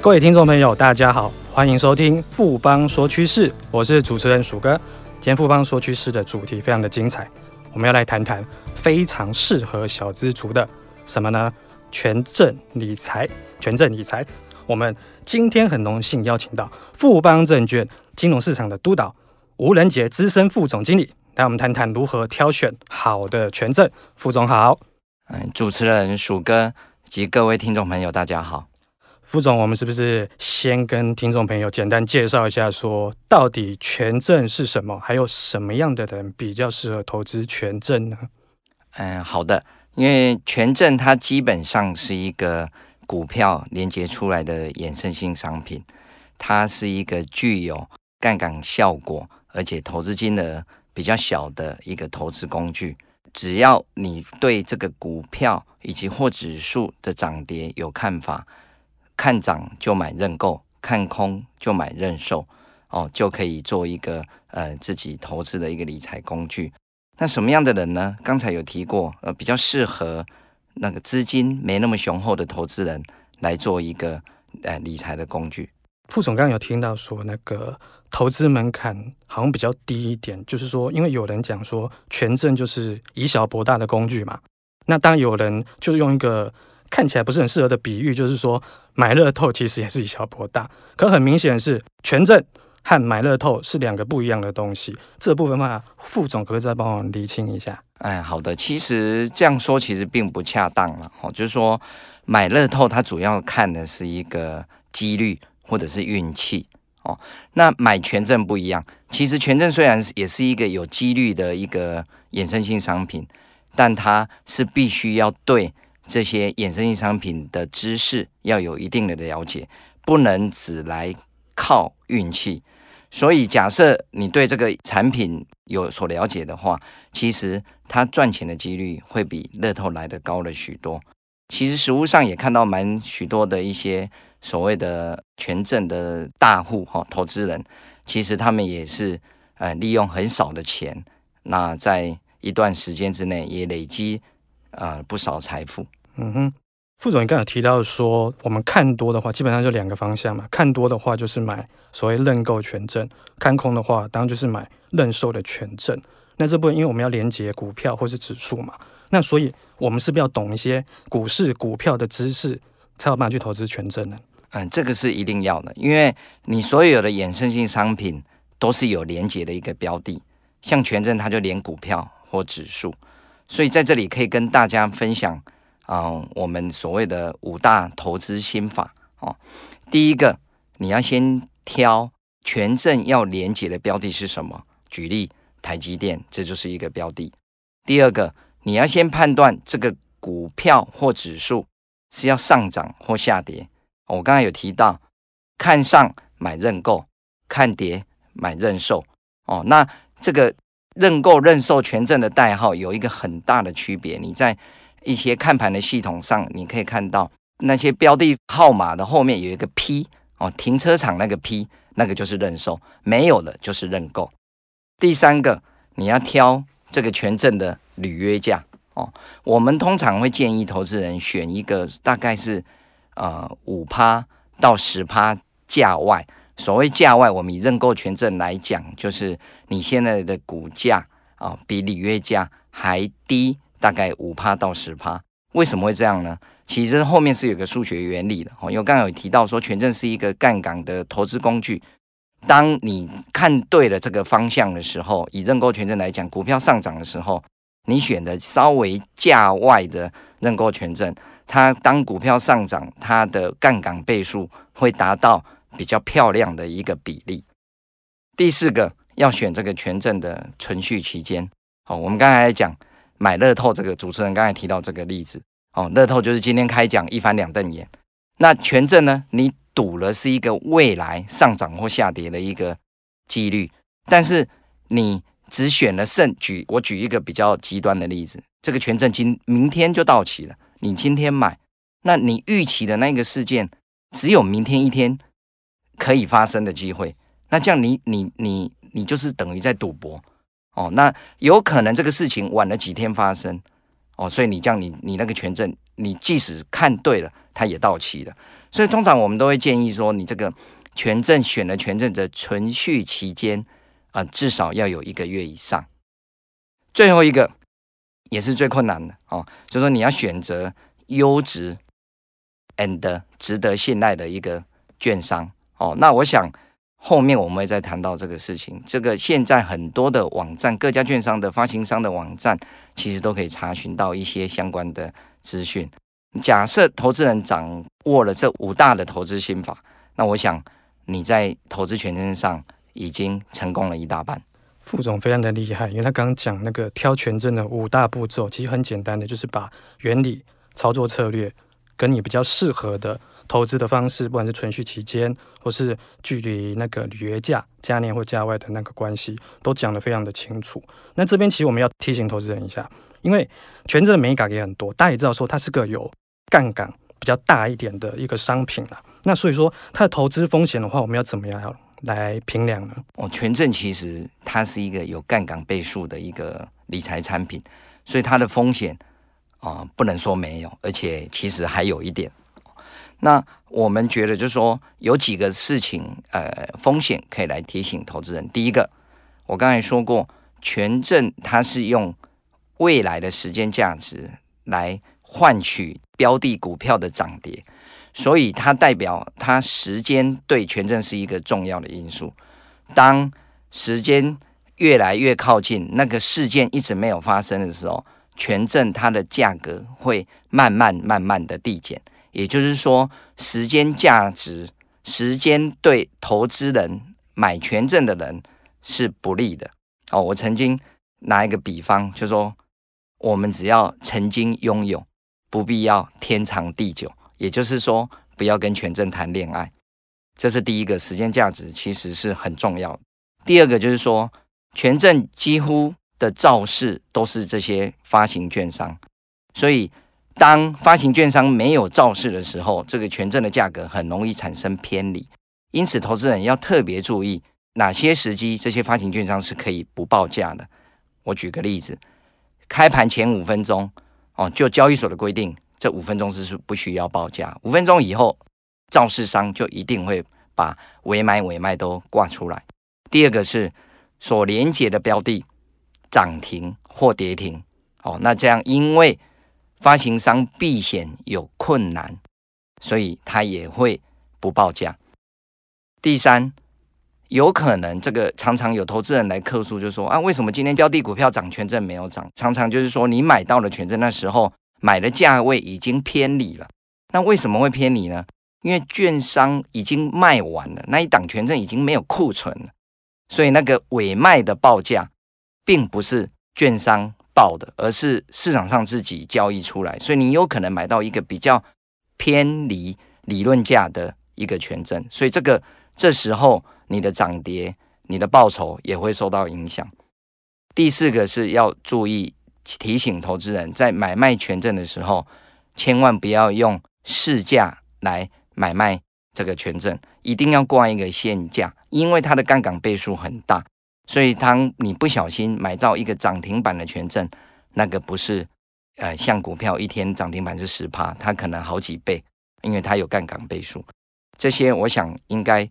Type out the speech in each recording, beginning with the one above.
各位听众朋友，大家好，欢迎收听富邦说趋势，我是主持人鼠哥。今天富邦说趋势的主题非常的精彩，我们要来谈谈非常适合小资族的什么呢？权证理财，权证理财。我们今天很荣幸邀请到富邦证券金融市场的督导吴仁杰资深副总经理，来我们谈谈如何挑选好的权证。副总好，嗯，主持人鼠哥及各位听众朋友，大家好。副总，我们是不是先跟听众朋友简单介绍一下，说到底权证是什么，还有什么样的人比较适合投资权证呢？嗯，好的，因为权证它基本上是一个股票连接出来的衍生性商品，它是一个具有杠杆效果，而且投资金额比较小的一个投资工具。只要你对这个股票以及或指数的涨跌有看法。看涨就买认购，看空就买认售，哦，就可以做一个呃自己投资的一个理财工具。那什么样的人呢？刚才有提过，呃，比较适合那个资金没那么雄厚的投资人来做一个呃理财的工具。副总刚刚有听到说，那个投资门槛好像比较低一点，就是说，因为有人讲说权证就是以小博大的工具嘛。那当有人就用一个。看起来不是很适合的比喻，就是说买乐透其实也是以小博大，可很明显是权证和买乐透是两个不一样的东西。这部分的话，副总可不可以再帮我厘清一下？哎，好的，其实这样说其实并不恰当了哦，就是说买乐透它主要看的是一个几率或者是运气哦，那买权证不一样，其实权证虽然也是一个有几率的一个衍生性商品，但它是必须要对。这些衍生性商品的知识要有一定的了解，不能只来靠运气。所以，假设你对这个产品有所了解的话，其实它赚钱的几率会比乐透来的高了许多。其实，实务上也看到蛮许多的一些所谓的权证的大户哈投资人，其实他们也是呃利用很少的钱，那在一段时间之内也累积呃不少财富。嗯哼，副总，你刚才提到说，我们看多的话，基本上就两个方向嘛。看多的话就是买所谓认购权证，看空的话当然就是买认售的权证。那这部分因为我们要连接股票或是指数嘛，那所以我们是不是要懂一些股市股票的知识，才有办法去投资权证呢？嗯，这个是一定要的，因为你所有的衍生性商品都是有连接的一个标的，像权证它就连股票或指数，所以在这里可以跟大家分享。嗯，我们所谓的五大投资心法哦，第一个，你要先挑权证要连接的标的是什么？举例，台积电，这就是一个标的。第二个，你要先判断这个股票或指数是要上涨或下跌。我刚才有提到，看上买认购，看跌买认售。哦，那这个认购认售权证的代号有一个很大的区别，你在。一些看盘的系统上，你可以看到那些标的号码的后面有一个 P 哦，停车场那个 P，那个就是认收，没有的就是认购。第三个，你要挑这个权证的履约价哦。我们通常会建议投资人选一个大概是呃五趴到十趴价外。所谓价外，我们以认购权证来讲，就是你现在的股价啊比履约价还低。大概五趴到十趴，为什么会这样呢？其实后面是有个数学原理的哦。因为刚刚有提到说，权证是一个杠杆的投资工具。当你看对了这个方向的时候，以认购权证来讲，股票上涨的时候，你选的稍微价外的认购权证，它当股票上涨，它的杠杆倍数会达到比较漂亮的一个比例。第四个要选这个权证的存续期间。哦，我们刚才讲。买乐透这个主持人刚才提到这个例子哦，乐透就是今天开奖一翻两瞪眼。那权证呢？你赌了是一个未来上涨或下跌的一个几率，但是你只选了胜举。我举一个比较极端的例子，这个权证今明天就到期了，你今天买，那你预期的那个事件只有明天一天可以发生的机会，那这样你你你你就是等于在赌博。哦，那有可能这个事情晚了几天发生，哦，所以你这样你你那个权证，你即使看对了，它也到期了。所以通常我们都会建议说，你这个权证选了权证的存续期间啊、呃，至少要有一个月以上。最后一个也是最困难的哦，就说你要选择优质 and 值得信赖的一个券商哦。那我想后面我们会再谈到这个事情。这个现在很多的网站，各家券商的发行商的网站，其实都可以查询到一些相关的资讯。假设投资人掌握了这五大的投资心法，那我想你在投资权证上已经成功了一大半。副总非常的厉害，因为他刚刚讲那个挑权证的五大步骤，其实很简单的，就是把原理、操作策略跟你比较适合的投资的方式，不管是存续期间或是距离那个履约价、加内或加外的那个关系，都讲得非常的清楚。那这边其实我们要提醒投资人一下，因为权证的美感也很多，大家也知道说它是个有杠杆比较大一点的一个商品了。那所以说它的投资风险的话，我们要怎么样？来评量呢？哦，权证其实它是一个有杠杆倍数的一个理财产品，所以它的风险啊、不能说没有，而且其实还有一点。那我们觉得就是说有几个事情，呃，风险可以来提醒投资人。第一个，我刚才说过，权证它是用未来的时间价值来换取标的股票的涨跌。所以它代表它时间对权证是一个重要的因素。当时间越来越靠近，那个事件一直没有发生的时候，权证它的价格会慢慢慢慢的递减。也就是说，时间价值，时间对投资人买权证的人是不利的。哦，我曾经拿一个比方，就说我们只要曾经拥有，不必要天长地久。也就是说，不要跟权证谈恋爱，这是第一个，时间价值其实是很重要的。第二个就是说，权证几乎的造市都是这些发行券商，所以当发行券商没有造市的时候，这个权证的价格很容易产生偏离。因此，投资人要特别注意哪些时机这些发行券商是可以不报价的。我举个例子，开盘前五分钟，哦，就交易所的规定。这五分钟是不需要报价，五分钟以后，造市商就一定会把尾买尾卖都挂出来。第二个是所连接的标的涨停或跌停，哦，那这样因为发行商避险有困难，所以他也会不报价。第三，有可能这个常常有投资人来客诉，就说啊，为什么今天标的股票涨，权证没有涨？常常就是说你买到了权证那时候。买的价位已经偏离了，那为什么会偏离呢？因为券商已经卖完了，那一档权证已经没有库存了，所以那个委卖的报价并不是券商报的，而是市场上自己交易出来，所以你有可能买到一个比较偏离理论价的一个权证，所以这个这时候你的涨跌、你的报酬也会受到影响。第四个是要注意。提醒投资人，在买卖权证的时候，千万不要用市价来买卖这个权证，一定要挂一个现价，因为它的杠杆倍数很大，所以当你不小心买到一个涨停板的权证，那个不是呃像股票一天涨停板是十趴，它可能好几倍，因为它有杠杆倍数。这些我想应该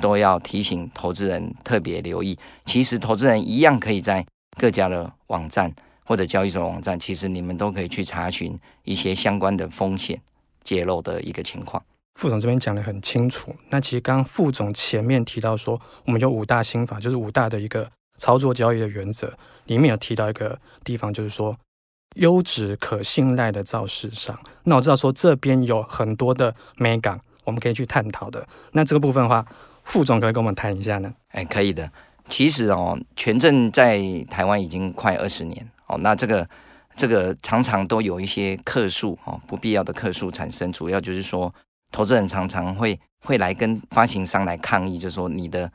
都要提醒投资人特别留意。其实投资人一样可以在各家的网站。或者交易所网站，其实你们都可以去查询一些相关的风险揭露的一个情况。副总这边讲得很清楚。那其实刚刚副总前面提到说，我们有五大心法，就是五大的一个操作交易的原则。里面有提到一个地方，就是说优质可信赖的造市商。那我知道说这边有很多的眉角，我们可以去探讨的。那这个部分的话，副总可以跟我们谈一下呢？哎，可以的。其实哦，权证在台湾已经快二十年。哦，那这个这个常常都有一些客诉哦，不必要的客诉产生，主要就是说，投资人常常会会来跟发行商来抗议，就说你的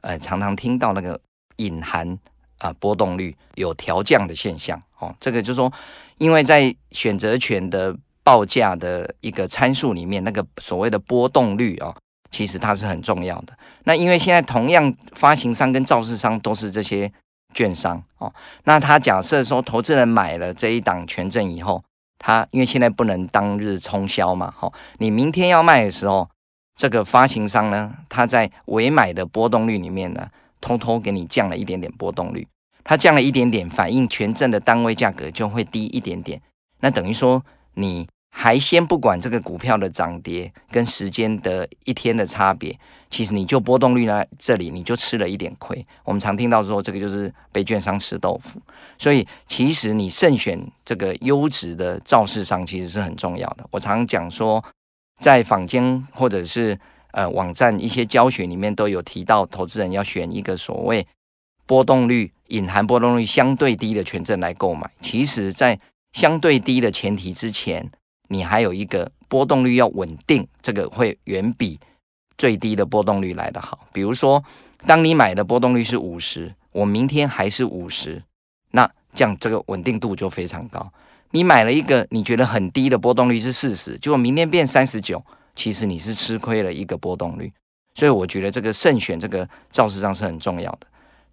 呃常常听到那个隐含啊、波动率有调降的现象哦，这个就说，因为在选择权的报价的一个参数里面，那个所谓的波动率、哦，其实它是很重要的。那因为现在同样发行商跟造市商都是这些券商哦。那他假设说，投资人买了这一档权证以后，它因为现在不能当日冲销嘛，好，你明天要卖的时候，这个发行商呢，它在委买的波动率里面呢，偷偷给你降了一点点波动率，它降了一点点，反映权证的单位价格就会低一点点。那等于说你。还先不管这个股票的涨跌跟时间的一天的差别，其实你就波动率呢，这里你就吃了一点亏。我们常听到说这个就是被券商吃豆腐，所以其实你慎选这个优质的造市商其实是很重要的。我常讲说，在坊间或者是呃网站一些教学里面都有提到，投资人要选一个所谓波动率隐含波动率相对低的权证来购买。其实，在相对低的前提之前，你还有一个波动率要稳定，这个会远比最低的波动率来得好。比如说，当你买的波动率是五十，我明天还是五十，那这样这个稳定度就非常高。你买了一个你觉得很低的波动率是四十，结果明天变三十九，其实你是吃亏了一个波动率。所以我觉得这个慎选这个造市上是很重要的。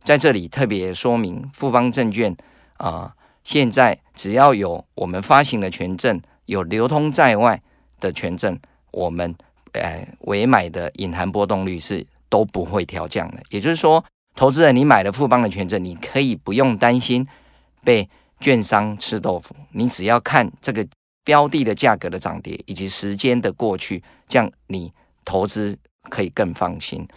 在这里特别说明，富邦证券啊、现在只要有我们发行的权证。有流通在外的权证，我们呃委买的隐含波动率是都不会调降的。也就是说，投资人你买了富邦的权证，你可以不用担心被券商吃豆腐。你只要看这个标的的价格的涨跌以及时间的过去，这样你投资可以更放心。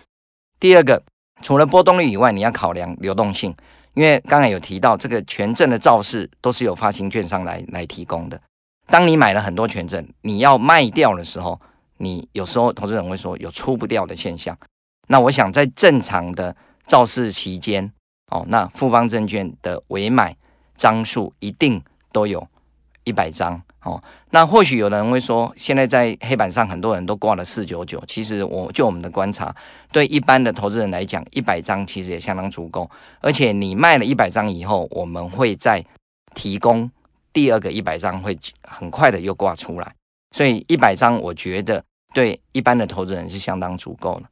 第二个，除了波动率以外，你要考量流动性，因为刚才有提到这个权证的造市都是由发行券商来来提供的。当你买了很多权证，你要卖掉的时候，你有时候投资人会说有出不掉的现象。那我想在正常的造市期间，哦，那富邦证券的委买张数一定都有一百张哦。那或许有人会说，现在在黑板上很多人都挂了四九九，其实我就我们的观察，对一般的投资人来讲，一百张其实也相当足够。而且你卖了一百张以后，我们会再提供。第二个一百张会很快的又挂出来，所以一百张我觉得对一般的投资人是相当足够了。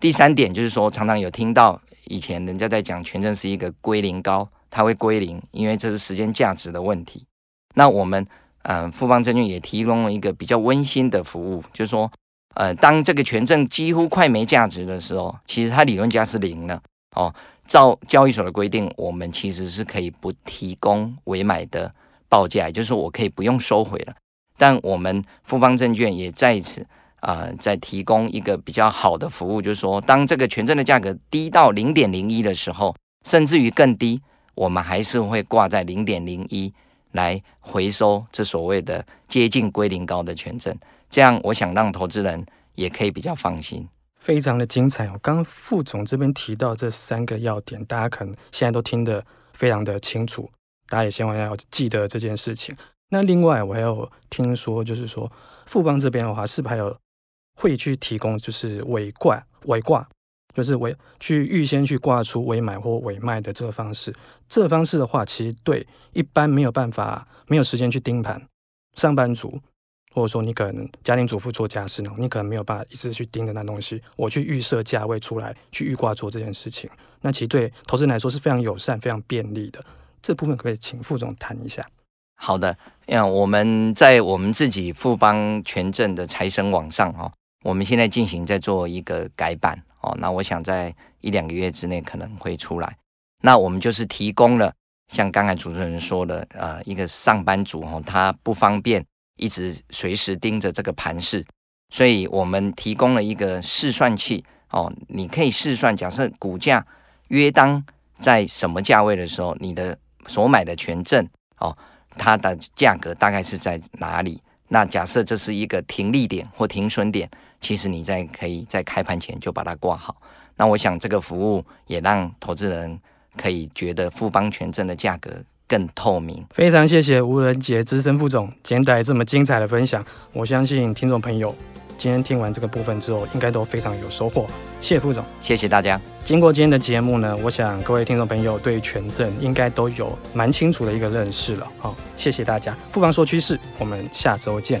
第三点就是说，常常有听到以前人家在讲权证是一个归零高，它会归零，因为这是时间价值的问题。那我们呃富邦证券也提供了一个比较温馨的服务，就是说呃当这个权证几乎快没价值的时候，其实它理论价是零了哦。照交易所的规定，我们其实是可以不提供委买的。报价，就是我可以不用收回了，但我们富邦证券也在此啊、在提供一个比较好的服务，就是说，当这个权证的价格低到零点零一的时候，甚至于更低，我们还是会挂在零点零一来回收这所谓的接近归零高的权证，这样我想让投资人也可以比较放心。非常的精彩哦！刚刚副总这边提到这三个要点，大家可能现在都听得非常的清楚。大家也千万要记得这件事情。那另外，我还有听说，就是说富邦这边的话，是不是还有会去提供，就是委挂、委挂，就是委去预先去挂出委买或委卖的这个方式。这个方式的话，其实对一般没有办法、没有时间去盯盘上班族，或者说你可能家庭主妇做家事呢，你可能没有办法一直去盯着那东西。我去预设价位出来，去预挂做这件事情，那其实对投资人来说是非常友善、非常便利的。这部分可以请副总谈一下。好的，嗯，我们在我们自己富邦权证的财神网上哦，我们现在进行在做一个改版哦，那我想在一两个月之内可能会出来。那我们就是提供了像刚才主持人说的，呃，一个上班族哦，他不方便一直随时盯着这个盘势，所以我们提供了一个试算器哦，你可以试算，假设股价约当在什么价位的时候，你的所买的权证哦，它的价格大概是在哪里？那假设这是一个停利点或停损点，其实你在可以在开盘前就把它挂好。那我想这个服务也让投资人可以觉得富邦权证的价格更透明。非常谢谢吴仁杰资深副总今天带来这么精彩的分享，我相信听众朋友。今天听完这个部分之后，应该都非常有收获。谢谢副总，谢谢大家。经过今天的节目呢，我想各位听众朋友对权证应该都有蛮清楚的一个认识了。好，谢谢大家。富邦说趋势，我们下周见。